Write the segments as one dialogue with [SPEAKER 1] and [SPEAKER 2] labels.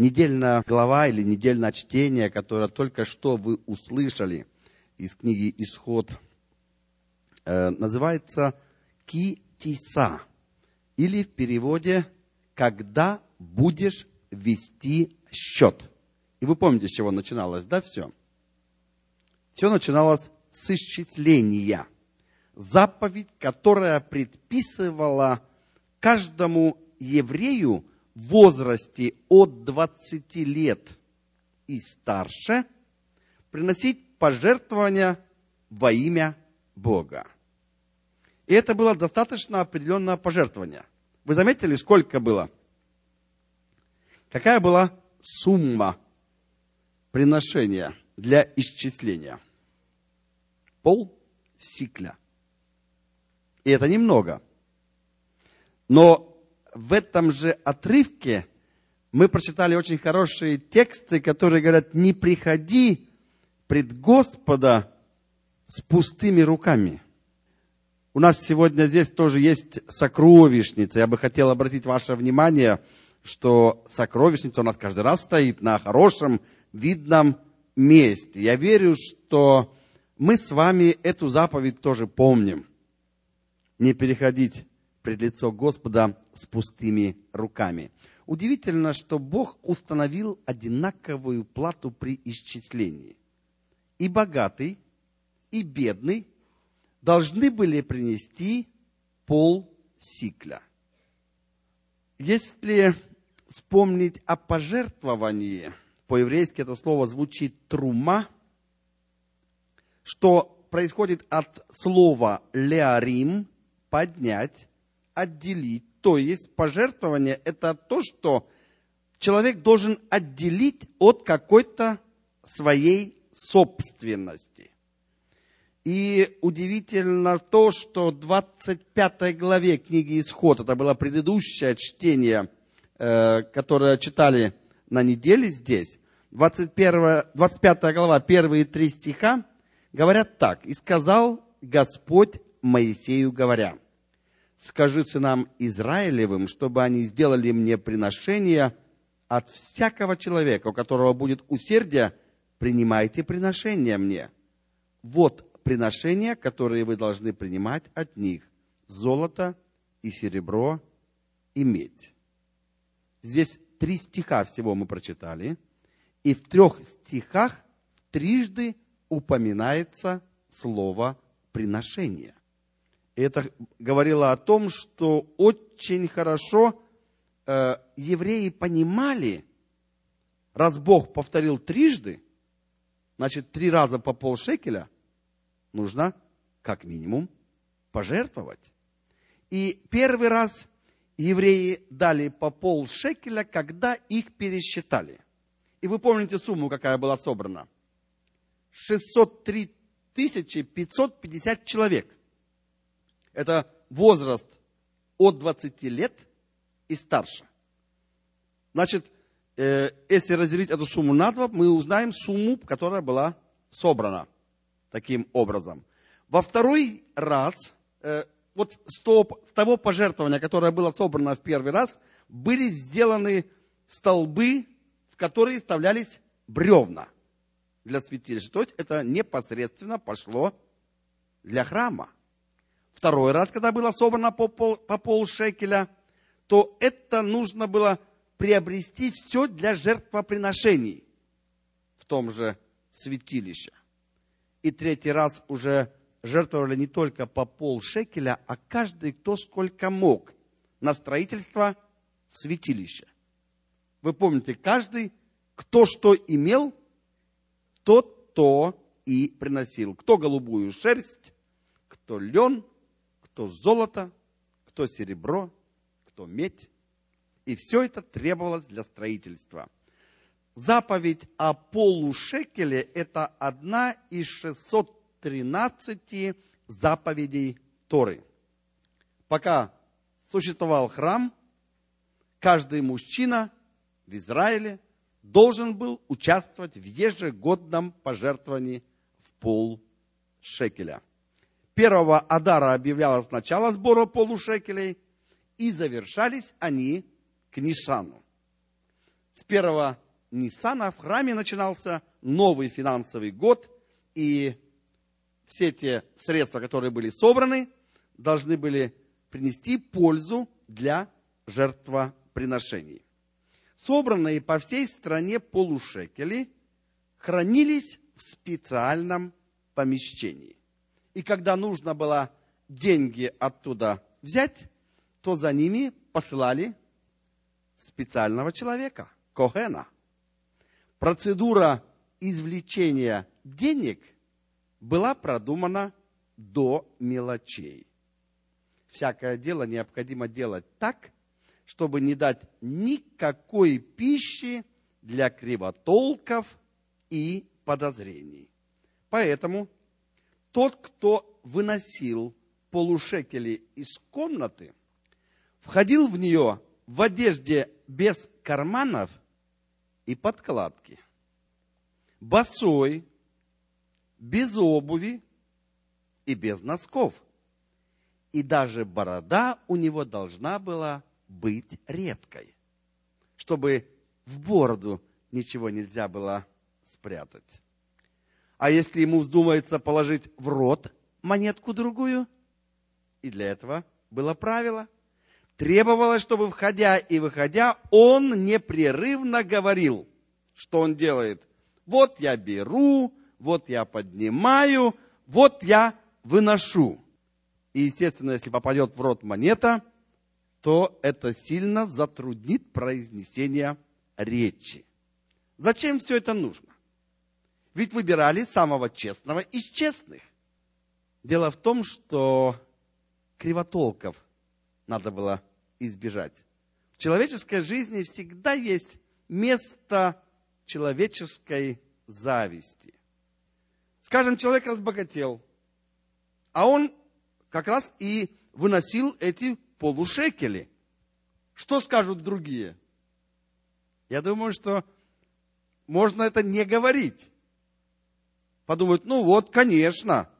[SPEAKER 1] недельная глава или недельное чтение, которое только что вы услышали из книги «Исход», э, называется «Китиса» или в переводе «Когда будешь вести счет». И вы помните, с чего начиналось, да, все? Все начиналось с исчисления. Заповедь, которая предписывала каждому еврею возрасте от 20 лет и старше приносить пожертвования во имя Бога. И это было достаточно определенное пожертвование. Вы заметили, сколько было? Какая была сумма приношения для исчисления? Пол сикля. И это немного. Но в этом же отрывке мы прочитали очень хорошие тексты, которые говорят, не приходи пред Господа с пустыми руками. У нас сегодня здесь тоже есть сокровищница. Я бы хотел обратить ваше внимание, что сокровищница у нас каждый раз стоит на хорошем, видном месте. Я верю, что мы с вами эту заповедь тоже помним. Не переходить пред лицо Господа с пустыми руками. Удивительно, что Бог установил одинаковую плату при исчислении. И богатый, и бедный должны были принести пол сикля. Если вспомнить о пожертвовании, по-еврейски это слово звучит трума, что происходит от слова леарим, поднять, отделить. То есть пожертвование – это то, что человек должен отделить от какой-то своей собственности. И удивительно то, что в 25 главе книги Исход, это было предыдущее чтение, э, которое читали на неделе здесь, 21, 25 глава, первые три стиха, говорят так. «И сказал Господь Моисею, говоря, скажи сынам Израилевым, чтобы они сделали мне приношение от всякого человека, у которого будет усердие, принимайте приношение мне. Вот приношения, которые вы должны принимать от них. Золото и серебро и медь. Здесь три стиха всего мы прочитали. И в трех стихах трижды упоминается слово приношение. Это говорило о том, что очень хорошо э, евреи понимали, раз Бог повторил трижды, значит, три раза по полшекеля нужно как минимум пожертвовать. И первый раз евреи дали по полшекеля, когда их пересчитали. И вы помните сумму, какая была собрана? 603 550 человек – это возраст от 20 лет и старше. Значит, э, если разделить эту сумму на два, мы узнаем сумму, которая была собрана таким образом. Во второй раз, э, вот с с того пожертвования, которое было собрано в первый раз, были сделаны столбы, в которые вставлялись бревна для святилища. То есть это непосредственно пошло для храма второй раз, когда было собрано по, пол, по полшекеля, то это нужно было приобрести все для жертвоприношений в том же святилище. И третий раз уже жертвовали не только по полшекеля, а каждый, кто сколько мог, на строительство святилища. Вы помните, каждый, кто что имел, тот то и приносил. Кто голубую шерсть, кто лен, кто золото, кто серебро, кто медь. И все это требовалось для строительства. Заповедь о полушекеле – это одна из 613 заповедей Торы. Пока существовал храм, каждый мужчина в Израиле должен был участвовать в ежегодном пожертвовании в пол шекеля первого Адара объявлялось начало сбора полушекелей, и завершались они к Нисану. С первого Ниссана в храме начинался новый финансовый год, и все те средства, которые были собраны, должны были принести пользу для жертвоприношений. Собранные по всей стране полушекели хранились в специальном помещении. И когда нужно было деньги оттуда взять, то за ними посылали специального человека, Кохена. Процедура извлечения денег была продумана до мелочей. Всякое дело необходимо делать так, чтобы не дать никакой пищи для кривотолков и подозрений. Поэтому тот, кто выносил полушекели из комнаты, входил в нее в одежде без карманов и подкладки, босой, без обуви и без носков. И даже борода у него должна была быть редкой, чтобы в бороду ничего нельзя было спрятать. А если ему вздумается положить в рот монетку другую, и для этого было правило, требовалось, чтобы входя и выходя, он непрерывно говорил, что он делает. Вот я беру, вот я поднимаю, вот я выношу. И, естественно, если попадет в рот монета, то это сильно затруднит произнесение речи. Зачем все это нужно? Ведь выбирали самого честного из честных. Дело в том, что кривотолков надо было избежать. В человеческой жизни всегда есть место человеческой зависти. Скажем, человек разбогател, а он как раз и выносил эти полушекели. Что скажут другие? Я думаю, что можно это не говорить. Подумают, ну вот, конечно,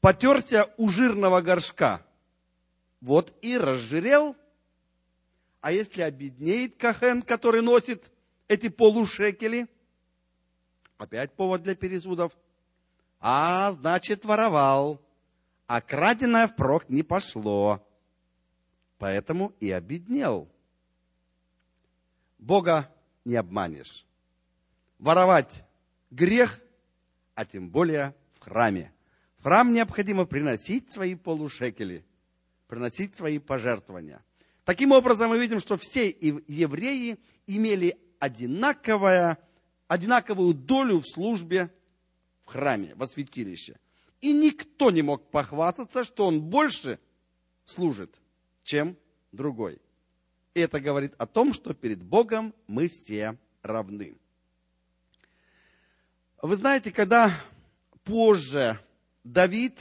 [SPEAKER 1] потерся у жирного горшка, вот и разжирел. А если обеднеет Кахен, который носит эти полушекели, опять повод для пересудов – а, значит, воровал. А краденое впрок не пошло. Поэтому и обеднел. Бога не обманешь. Воровать грех, а тем более в храме. В храм необходимо приносить свои полушекели, приносить свои пожертвования. Таким образом, мы видим, что все евреи имели одинаковое, одинаковую долю в службе в храме, во святилище. И никто не мог похвастаться, что он больше служит, чем другой. И это говорит о том, что перед Богом мы все равны. Вы знаете, когда позже Давид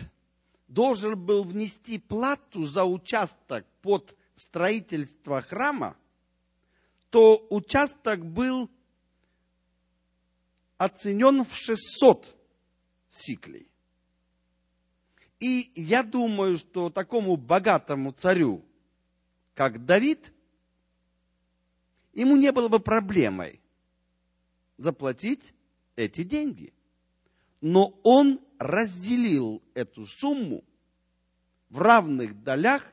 [SPEAKER 1] должен был внести плату за участок под строительство храма, то участок был оценен в 600 сиклей. И я думаю, что такому богатому царю, как Давид, ему не было бы проблемой заплатить эти деньги. Но он разделил эту сумму в равных долях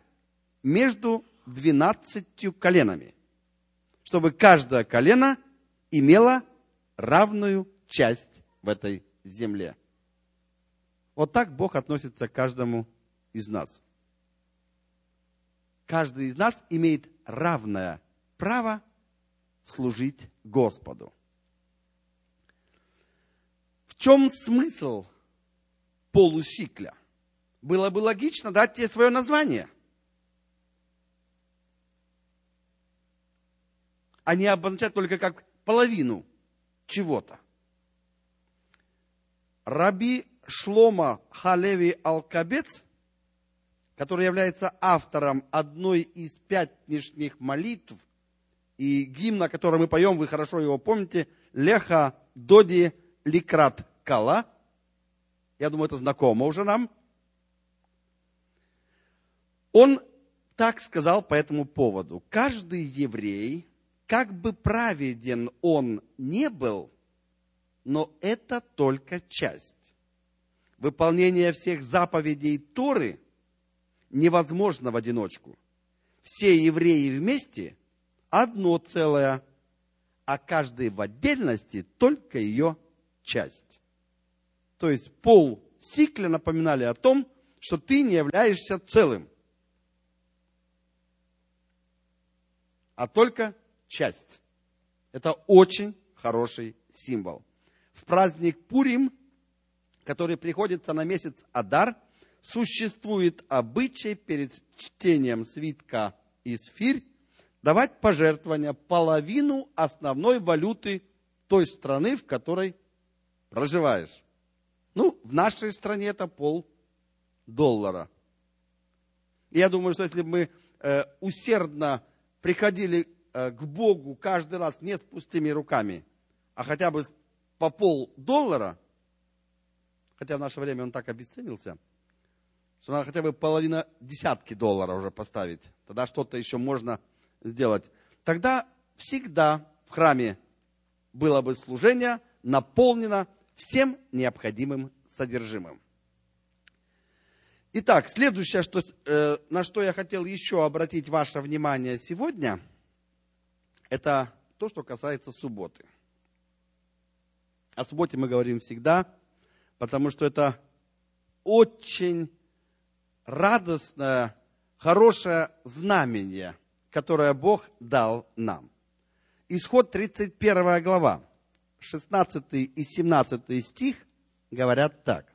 [SPEAKER 1] между двенадцатью коленами, чтобы каждое колено имело равную часть в этой земле. Вот так Бог относится к каждому из нас. Каждый из нас имеет равное право служить Господу. Чем смысл полусикля? Было бы логично дать тебе свое название. А не обозначать только как половину чего-то. Раби Шлома Халеви Алкабец, который является автором одной из пятничных молитв и гимна, который мы поем, вы хорошо его помните, Леха Доди Ликрат Кала. Я думаю, это знакомо уже нам. Он так сказал по этому поводу. Каждый еврей как бы праведен он не был, но это только часть. Выполнение всех заповедей Торы невозможно в одиночку. Все евреи вместе одно целое, а каждый в отдельности только ее часть. То есть пол Сикля напоминали о том, что ты не являешься целым, а только часть. Это очень хороший символ. В праздник Пурим, который приходится на месяц Адар, существует обычай перед чтением свитка Исфирь давать пожертвования половину основной валюты той страны, в которой проживаешь. Ну, в нашей стране это пол доллара. Я думаю, что если бы мы э, усердно приходили э, к Богу каждый раз не с пустыми руками, а хотя бы по пол доллара, хотя в наше время он так обесценился, что надо хотя бы половина десятки долларов уже поставить, тогда что-то еще можно сделать. Тогда всегда в храме было бы служение наполнено всем необходимым содержимым. Итак, следующее, что, э, на что я хотел еще обратить ваше внимание сегодня, это то, что касается субботы. О субботе мы говорим всегда, потому что это очень радостное, хорошее знамение, которое Бог дал нам. Исход 31 глава. 16 и 17 стих говорят так.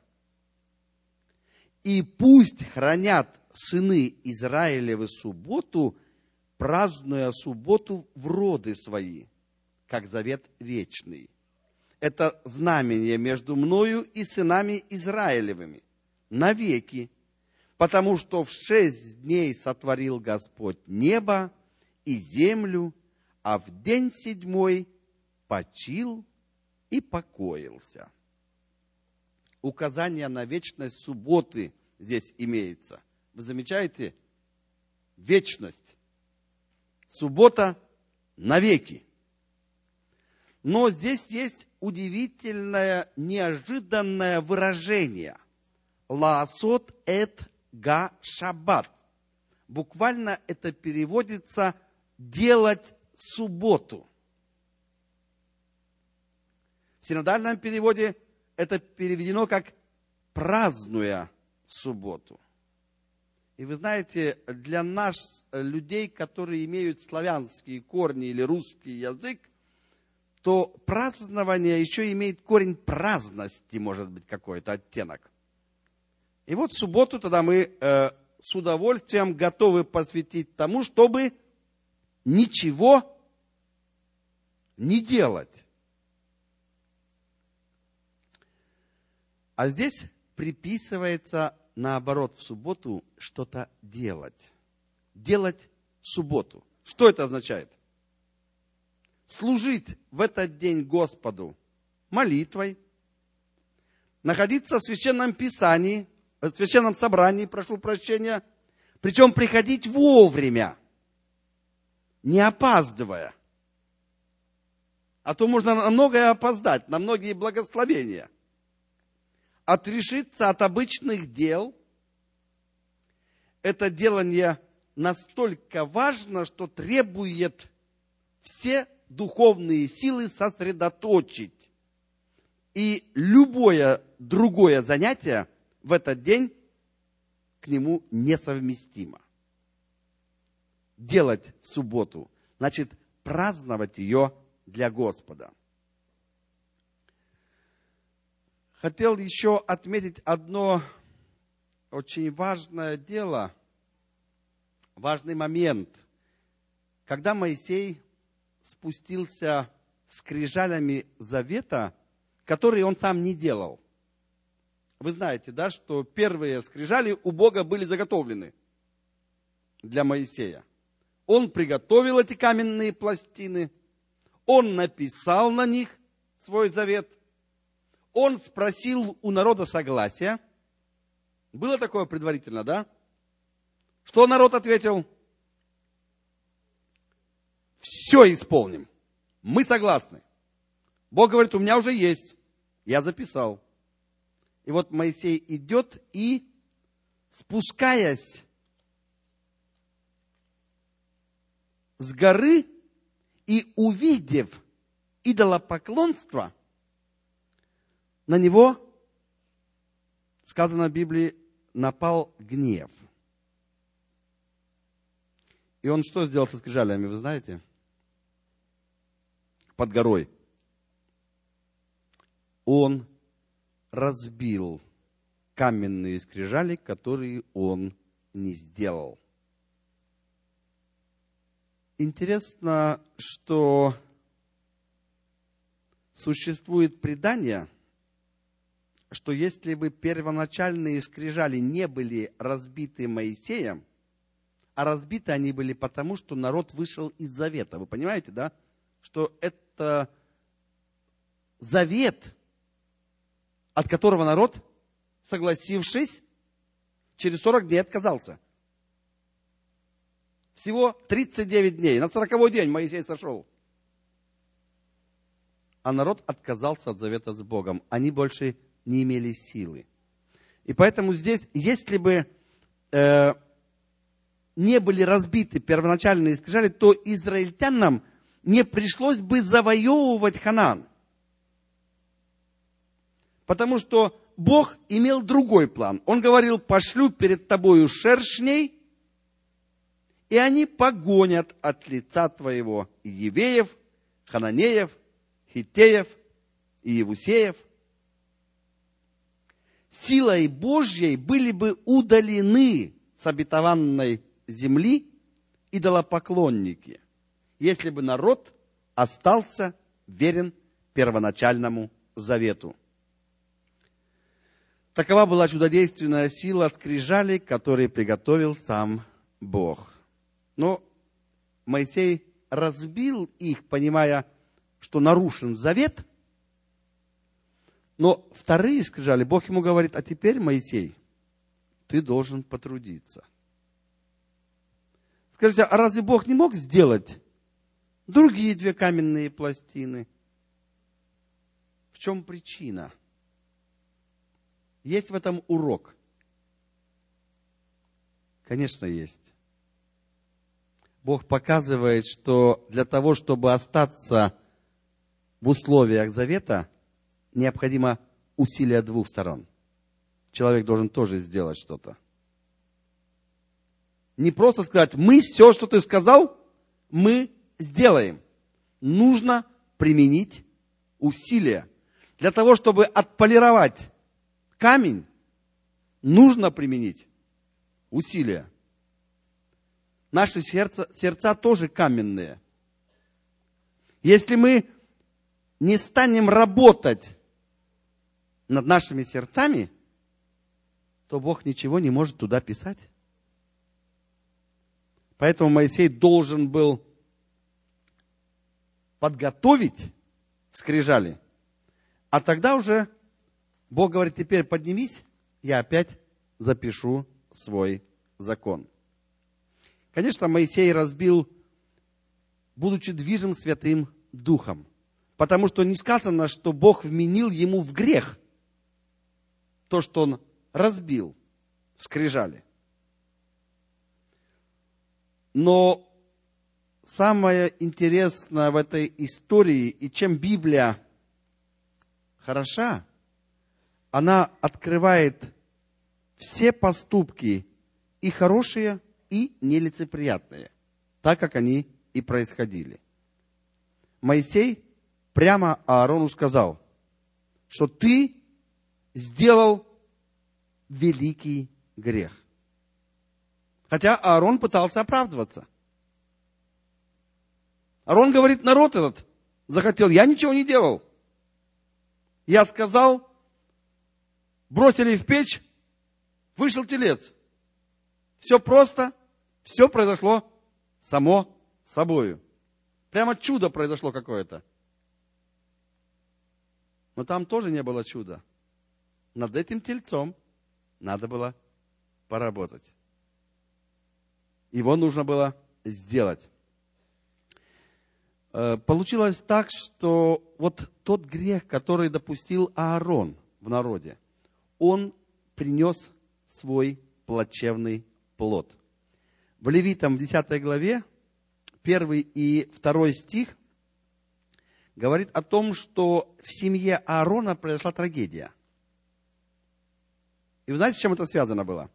[SPEAKER 1] «И пусть хранят сыны Израилевы субботу, празднуя субботу в роды свои, как завет вечный. Это знамение между мною и сынами Израилевыми навеки, потому что в шесть дней сотворил Господь небо и землю, а в день седьмой почил и покоился. Указание на вечность субботы здесь имеется. Вы замечаете? Вечность. Суббота навеки. Но здесь есть удивительное, неожиданное выражение. Лаасот эт га шаббат. Буквально это переводится делать субботу. Синодальном переводе это переведено как празднуя субботу. И вы знаете, для нас, людей, которые имеют славянские корни или русский язык, то празднование еще имеет корень праздности, может быть, какой-то оттенок. И вот субботу тогда мы э, с удовольствием готовы посвятить тому, чтобы ничего не делать. А здесь приписывается наоборот в субботу что-то делать. Делать субботу. Что это означает? Служить в этот день Господу молитвой, находиться в священном писании, в священном собрании, прошу прощения, причем приходить вовремя, не опаздывая. А то можно на многое опоздать, на многие благословения – отрешиться от обычных дел. Это делание настолько важно, что требует все духовные силы сосредоточить. И любое другое занятие в этот день к нему несовместимо. Делать субботу, значит праздновать ее для Господа. Хотел еще отметить одно очень важное дело, важный момент. Когда Моисей спустился с крижалями завета, которые он сам не делал. Вы знаете, да, что первые скрижали у Бога были заготовлены для Моисея. Он приготовил эти каменные пластины, он написал на них свой завет, он спросил у народа согласия. Было такое предварительно, да? Что народ ответил? все исполним. Мы согласны. Бог говорит, у меня уже есть. Я записал. И вот Моисей идет и, спускаясь с горы и увидев идолопоклонство, на него, сказано в Библии, напал гнев. И он что сделал со скрижалями, вы знаете? Под горой. Он разбил каменные скрижали, которые он не сделал. Интересно, что существует предание, что если бы первоначальные скрижали не были разбиты Моисеем, а разбиты они были потому, что народ вышел из завета. Вы понимаете, да? Что это завет, от которого народ, согласившись, через 40 дней отказался. Всего 39 дней. На 40 день Моисей сошел. А народ отказался от завета с Богом. Они больше не имели силы. И поэтому здесь, если бы э, не были разбиты первоначальные скрижали, то израильтянам не пришлось бы завоевывать Ханан. Потому что Бог имел другой план. Он говорил, пошлю перед тобою шершней, и они погонят от лица твоего Евеев, Хананеев, Хитеев и Евусеев. Силой Божьей были бы удалены с обетованной земли идолопоклонники, если бы народ остался верен первоначальному завету. Такова была чудодейственная сила скрижали, которые приготовил сам Бог. Но Моисей разбил их, понимая, что нарушен завет. Но вторые скрижали, Бог ему говорит, а теперь, Моисей, ты должен потрудиться. Скажите, а разве Бог не мог сделать другие две каменные пластины? В чем причина? Есть в этом урок? Конечно, есть. Бог показывает, что для того, чтобы остаться в условиях завета, необходимо усилия двух сторон. Человек должен тоже сделать что-то. Не просто сказать, мы все, что ты сказал, мы сделаем. Нужно применить усилия. Для того, чтобы отполировать камень, нужно применить усилия. Наши сердца, сердца тоже каменные. Если мы не станем работать над нашими сердцами, то Бог ничего не может туда писать. Поэтому Моисей должен был подготовить скрижали. А тогда уже Бог говорит, теперь поднимись, я опять запишу свой закон. Конечно, Моисей разбил, будучи движим Святым Духом. Потому что не сказано, что Бог вменил ему в грех то, что он разбил скрижали. Но самое интересное в этой истории, и чем Библия хороша, она открывает все поступки, и хорошие, и нелицеприятные, так как они и происходили. Моисей прямо Аарону сказал, что ты сделал великий грех. Хотя Аарон пытался оправдываться. Аарон говорит, народ этот захотел, я ничего не делал. Я сказал, бросили в печь, вышел телец. Все просто, все произошло само собою. Прямо чудо произошло какое-то. Но там тоже не было чуда. Над этим тельцом надо было поработать. Его нужно было сделать. Э, получилось так, что вот тот грех, который допустил Аарон в народе, он принес свой плачевный плод. В Левитам в 10 главе, 1 и 2 стих, говорит о том, что в семье Аарона произошла трагедия. И вы знаете, с чем это связано было?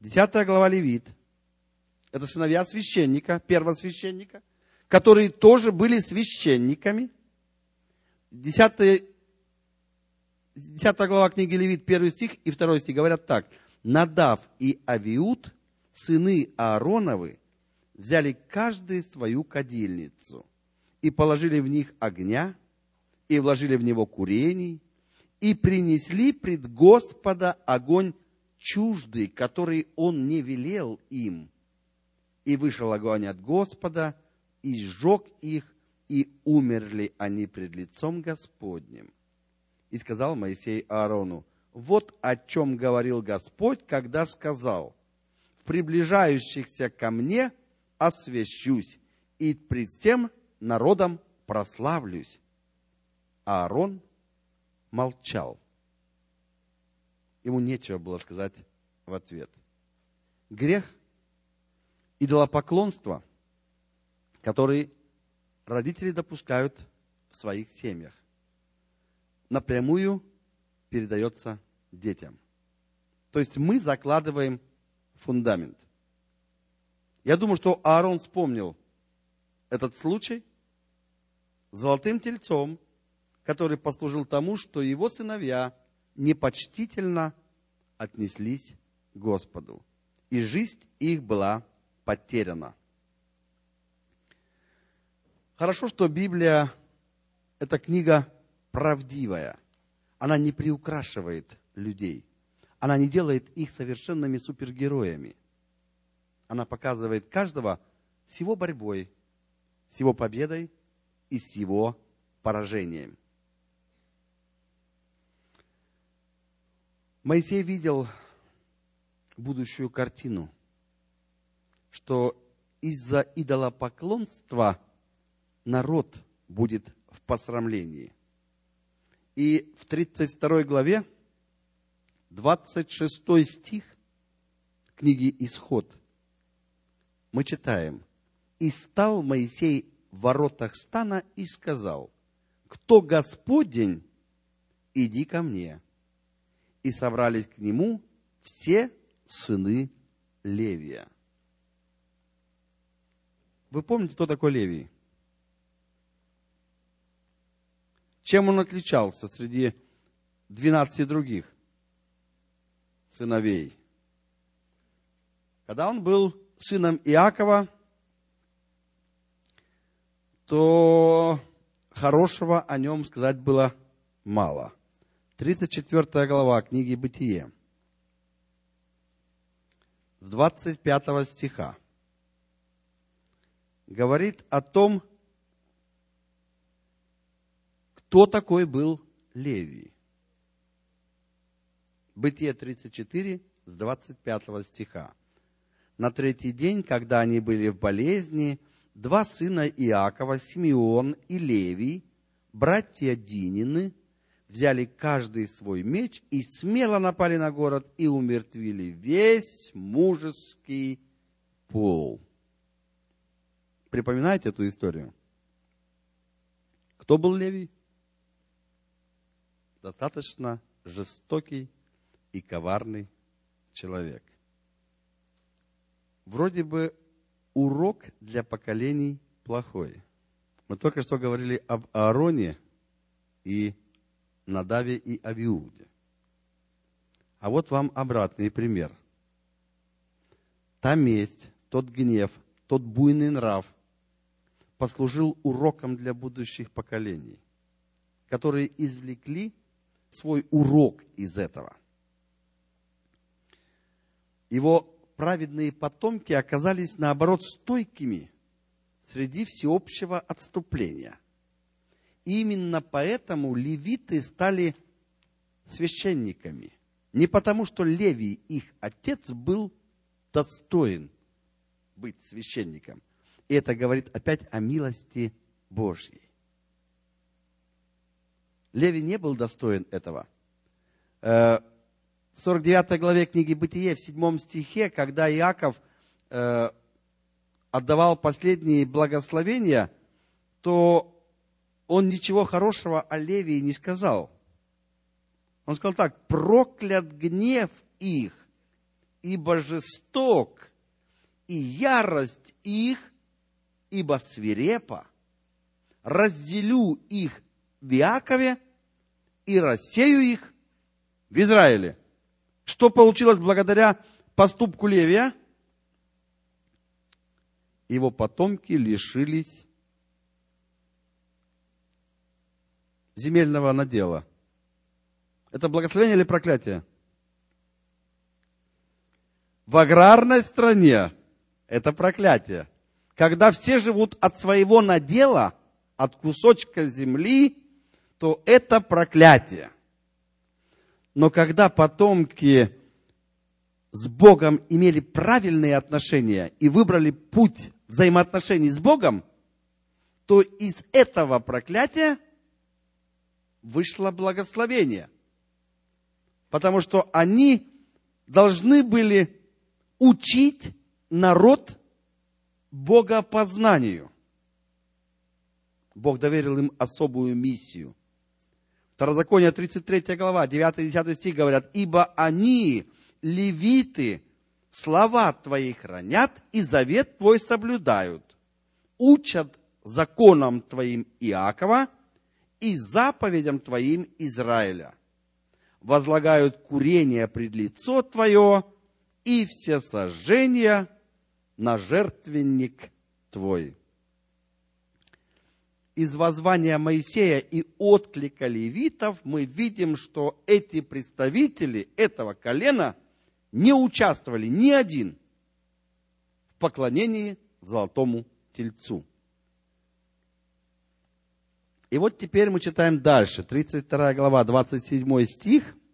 [SPEAKER 1] Десятая глава Левит. Это сыновья священника, первосвященника, которые тоже были священниками. Десятая, десятая глава книги Левит, первый стих и второй стих говорят так. Надав и Авиуд, сыны Аароновы, взяли каждый свою кадильницу и положили в них огня, и вложили в него курений, и принесли пред Господа огонь чуждый, который он не велел им. И вышел огонь от Господа, и сжег их, и умерли они пред лицом Господним. И сказал Моисей Аарону, вот о чем говорил Господь, когда сказал, в приближающихся ко мне освящусь, и пред всем народом прославлюсь. Аарон молчал. Ему нечего было сказать в ответ. Грех, идолопоклонство, который родители допускают в своих семьях, напрямую передается детям. То есть мы закладываем фундамент. Я думаю, что Аарон вспомнил этот случай золотым тельцом, который послужил тому, что его сыновья непочтительно отнеслись к Господу. И жизнь их была потеряна. Хорошо, что Библия – это книга правдивая. Она не приукрашивает людей. Она не делает их совершенными супергероями. Она показывает каждого с его борьбой, с его победой и с его поражением. Моисей видел будущую картину, что из-за идолопоклонства народ будет в посрамлении. И в 32 главе, 26 стих книги «Исход» мы читаем. «И стал Моисей в воротах стана и сказал, кто Господень, иди ко мне» и собрались к нему все сыны Левия. Вы помните, кто такой Левий? Чем он отличался среди 12 других сыновей? Когда он был сыном Иакова, то хорошего о нем сказать было мало. 34 глава книги Бытие, с 25 стиха, говорит о том, кто такой был Левий. Бытие 34, с 25 стиха. На третий день, когда они были в болезни, два сына Иакова, Симеон и Левий, братья Динины – взяли каждый свой меч и смело напали на город и умертвили весь мужеский пол. Припоминаете эту историю? Кто был Левий? Достаточно жестокий и коварный человек. Вроде бы урок для поколений плохой. Мы только что говорили об Аароне и Надаве и Авиуде. А вот вам обратный пример. Та месть, тот гнев, тот буйный нрав послужил уроком для будущих поколений, которые извлекли свой урок из этого. Его праведные потомки оказались, наоборот, стойкими среди всеобщего отступления – именно поэтому левиты стали священниками. Не потому, что Левий, их отец, был достоин быть священником. И это говорит опять о милости Божьей. Леви не был достоин этого. Э, в 49 главе книги Бытие, в 7 стихе, когда Иаков э, отдавал последние благословения, то он ничего хорошего о Левии не сказал. Он сказал так, проклят гнев их, ибо жесток, и ярость их, ибо свирепа. Разделю их в Иакове и рассею их в Израиле. Что получилось благодаря поступку Левия? Его потомки лишились земельного надела. Это благословение или проклятие? В аграрной стране это проклятие. Когда все живут от своего надела, от кусочка земли, то это проклятие. Но когда потомки с Богом имели правильные отношения и выбрали путь взаимоотношений с Богом, то из этого проклятия вышло благословение. Потому что они должны были учить народ богопознанию. Бог доверил им особую миссию. Второзаконие 33 глава, 9-10 стих говорят, «Ибо они, левиты, слова твои хранят и завет твой соблюдают, учат законам твоим Иакова и заповедям твоим Израиля, возлагают курение пред лицо твое и все сожжения на жертвенник твой. Из воззвания Моисея и отклика левитов мы видим, что эти представители этого колена не участвовали ни один в поклонении золотому тельцу. И вот теперь мы читаем дальше, 32 глава, 27 стих –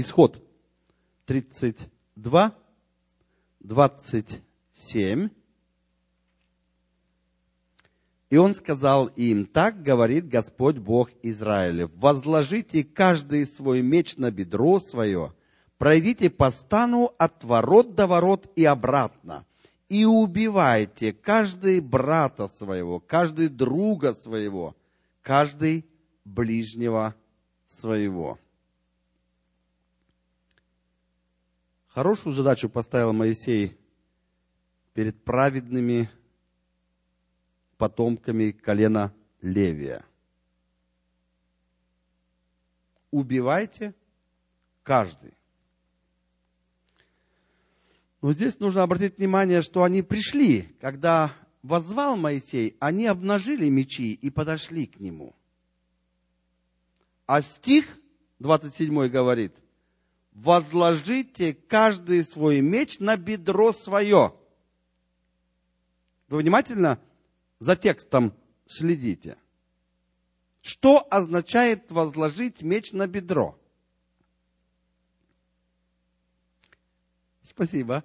[SPEAKER 1] Исход 32, 27. И он сказал им, так говорит Господь Бог Израилев, возложите каждый свой меч на бедро свое, пройдите по стану от ворот до ворот и обратно, и убивайте каждый брата своего, каждый друга своего, каждый ближнего своего. Хорошую задачу поставил Моисей перед праведными потомками колена Левия. Убивайте каждый. Но здесь нужно обратить внимание, что они пришли, когда возвал Моисей, они обнажили мечи и подошли к нему. А стих 27 говорит – возложите каждый свой меч на бедро свое. Вы внимательно за текстом следите. Что означает возложить меч на бедро? Спасибо.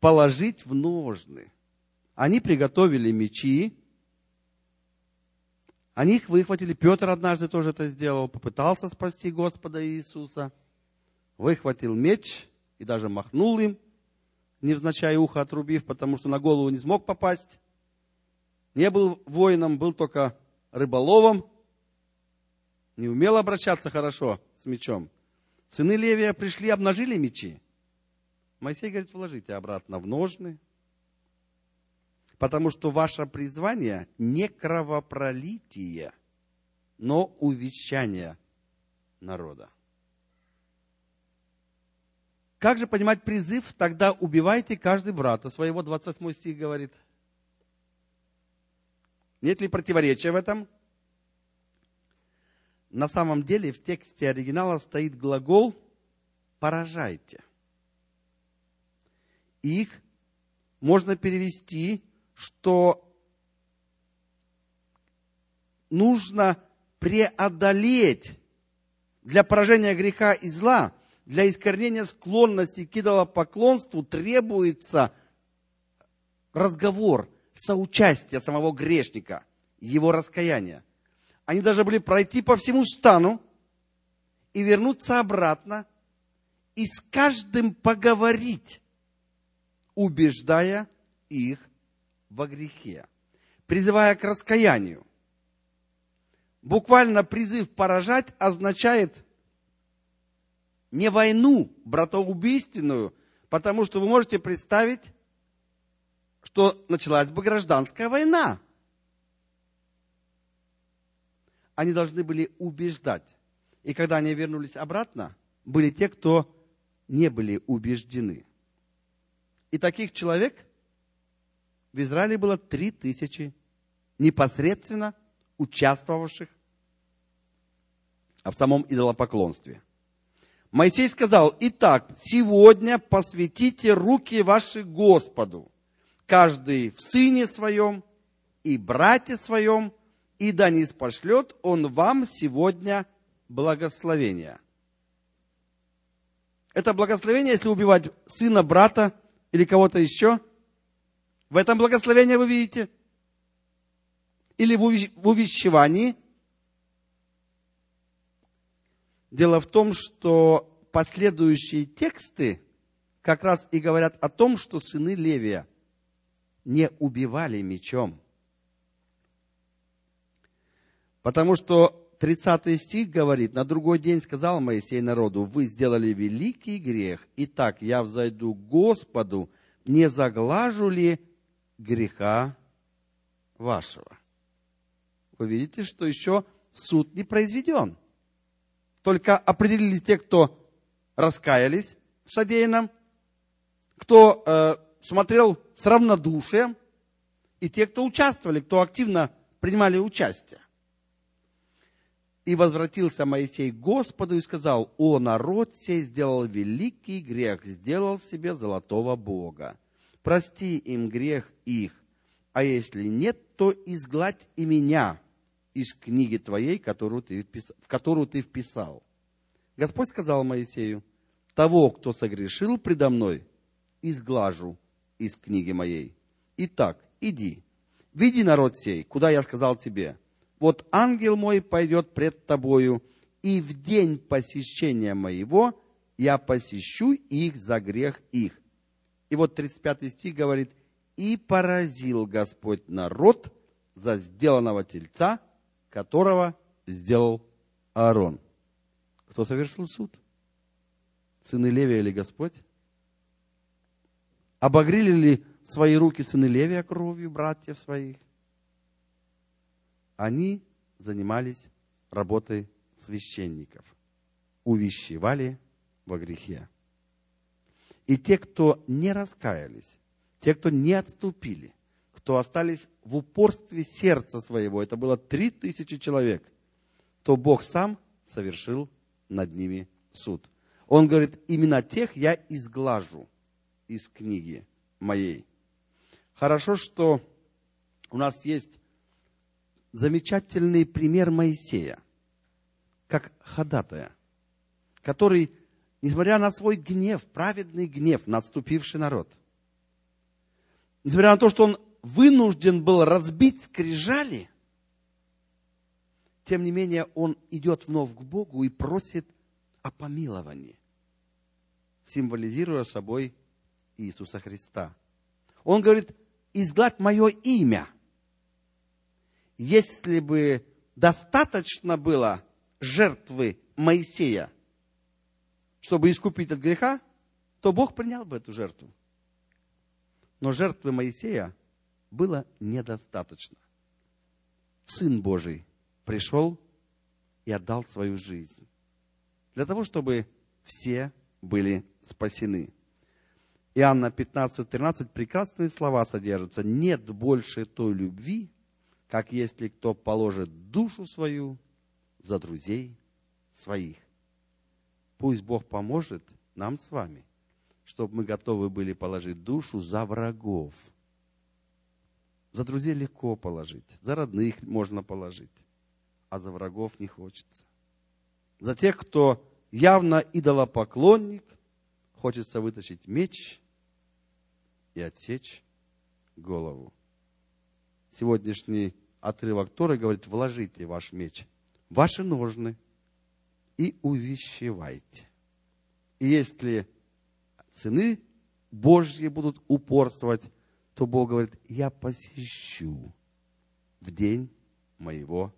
[SPEAKER 1] Положить в ножны. Они приготовили мечи, они их выхватили. Петр однажды тоже это сделал, попытался спасти Господа Иисуса – выхватил меч и даже махнул им, невзначай ухо отрубив, потому что на голову не смог попасть. Не был воином, был только рыболовом. Не умел обращаться хорошо с мечом. Сыны Левия пришли, обнажили мечи. Моисей говорит, вложите обратно в ножны, потому что ваше призвание не кровопролитие, но увещание народа. Как же понимать призыв? Тогда убивайте каждый брата своего, 28 стих говорит. Нет ли противоречия в этом? На самом деле в тексте оригинала стоит глагол «поражайте». Их можно перевести, что нужно преодолеть для поражения греха и зла – для искоренения склонности к идолопоклонству требуется разговор, соучастие самого грешника, его раскаяние. Они должны были пройти по всему стану и вернуться обратно, и с каждым поговорить, убеждая их во грехе, призывая к раскаянию. Буквально призыв поражать означает не войну братоубийственную, потому что вы можете представить, что началась бы гражданская война. Они должны были убеждать. И когда они вернулись обратно, были те, кто не были убеждены. И таких человек в Израиле было три тысячи непосредственно участвовавших в самом идолопоклонстве. Моисей сказал, итак, сегодня посвятите руки ваши Господу, каждый в сыне своем и брате своем, и да не спошлет он вам сегодня благословение. Это благословение, если убивать сына, брата или кого-то еще. В этом благословении вы видите. Или в увещевании. Дело в том, что последующие тексты как раз и говорят о том, что сыны Левия не убивали мечом. Потому что 30 стих говорит, на другой день сказал Моисей народу, вы сделали великий грех, итак я взойду к Господу, не заглажу ли греха вашего. Вы видите, что еще суд не произведен. Только определились те, кто раскаялись в содеянном, кто э, смотрел с равнодушием, и те, кто участвовали, кто активно принимали участие. И возвратился Моисей к Господу и сказал, «О, народ сей сделал великий грех, сделал себе золотого Бога. Прости им грех их, а если нет, то изгладь и меня из книги твоей, которую ты, в которую ты вписал». Господь сказал Моисею, «Того, кто согрешил предо мной, изглажу из книги моей. Итак, иди, веди народ сей, куда я сказал тебе, вот ангел мой пойдет пред тобою, и в день посещения моего я посещу их за грех их. И вот 35 стих говорит, и поразил Господь народ за сделанного тельца, которого сделал Аарон. Кто совершил суд? Сыны Левия или Господь? Обогрели ли свои руки сыны Левия кровью братьев своих? Они занимались работой священников, увещевали во грехе. И те, кто не раскаялись, те, кто не отступили, кто остались в упорстве сердца своего, это было три тысячи человек, то Бог сам совершил над ними суд. Он говорит, именно тех я изглажу из книги моей. Хорошо, что у нас есть замечательный пример Моисея, как ходатая, который, несмотря на свой гнев, праведный гнев на отступивший народ, несмотря на то, что он вынужден был разбить скрижали, тем не менее он идет вновь к Богу и просит о помиловании, символизируя собой Иисуса Христа. Он говорит, изгладь мое имя – если бы достаточно было жертвы Моисея, чтобы искупить от греха, то Бог принял бы эту жертву. Но жертвы Моисея было недостаточно. Сын Божий пришел и отдал свою жизнь для того, чтобы все были спасены. Иоанна 15, 13 прекрасные слова содержатся. Нет больше той любви, как если кто положит душу свою за друзей своих. Пусть Бог поможет нам с вами, чтобы мы готовы были положить душу за врагов. За друзей легко положить, за родных можно положить, а за врагов не хочется. За тех, кто явно идолопоклонник, хочется вытащить меч и отсечь голову. Сегодняшний отрывок Торы говорит, вложите ваш меч, ваши ножны и увещевайте. И если сыны Божьи будут упорствовать, то Бог говорит, я посещу в день моего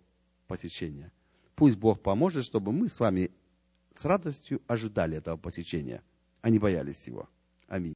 [SPEAKER 1] посещения. Пусть Бог поможет, чтобы мы с вами с радостью ожидали этого посещения, а не боялись его. Аминь.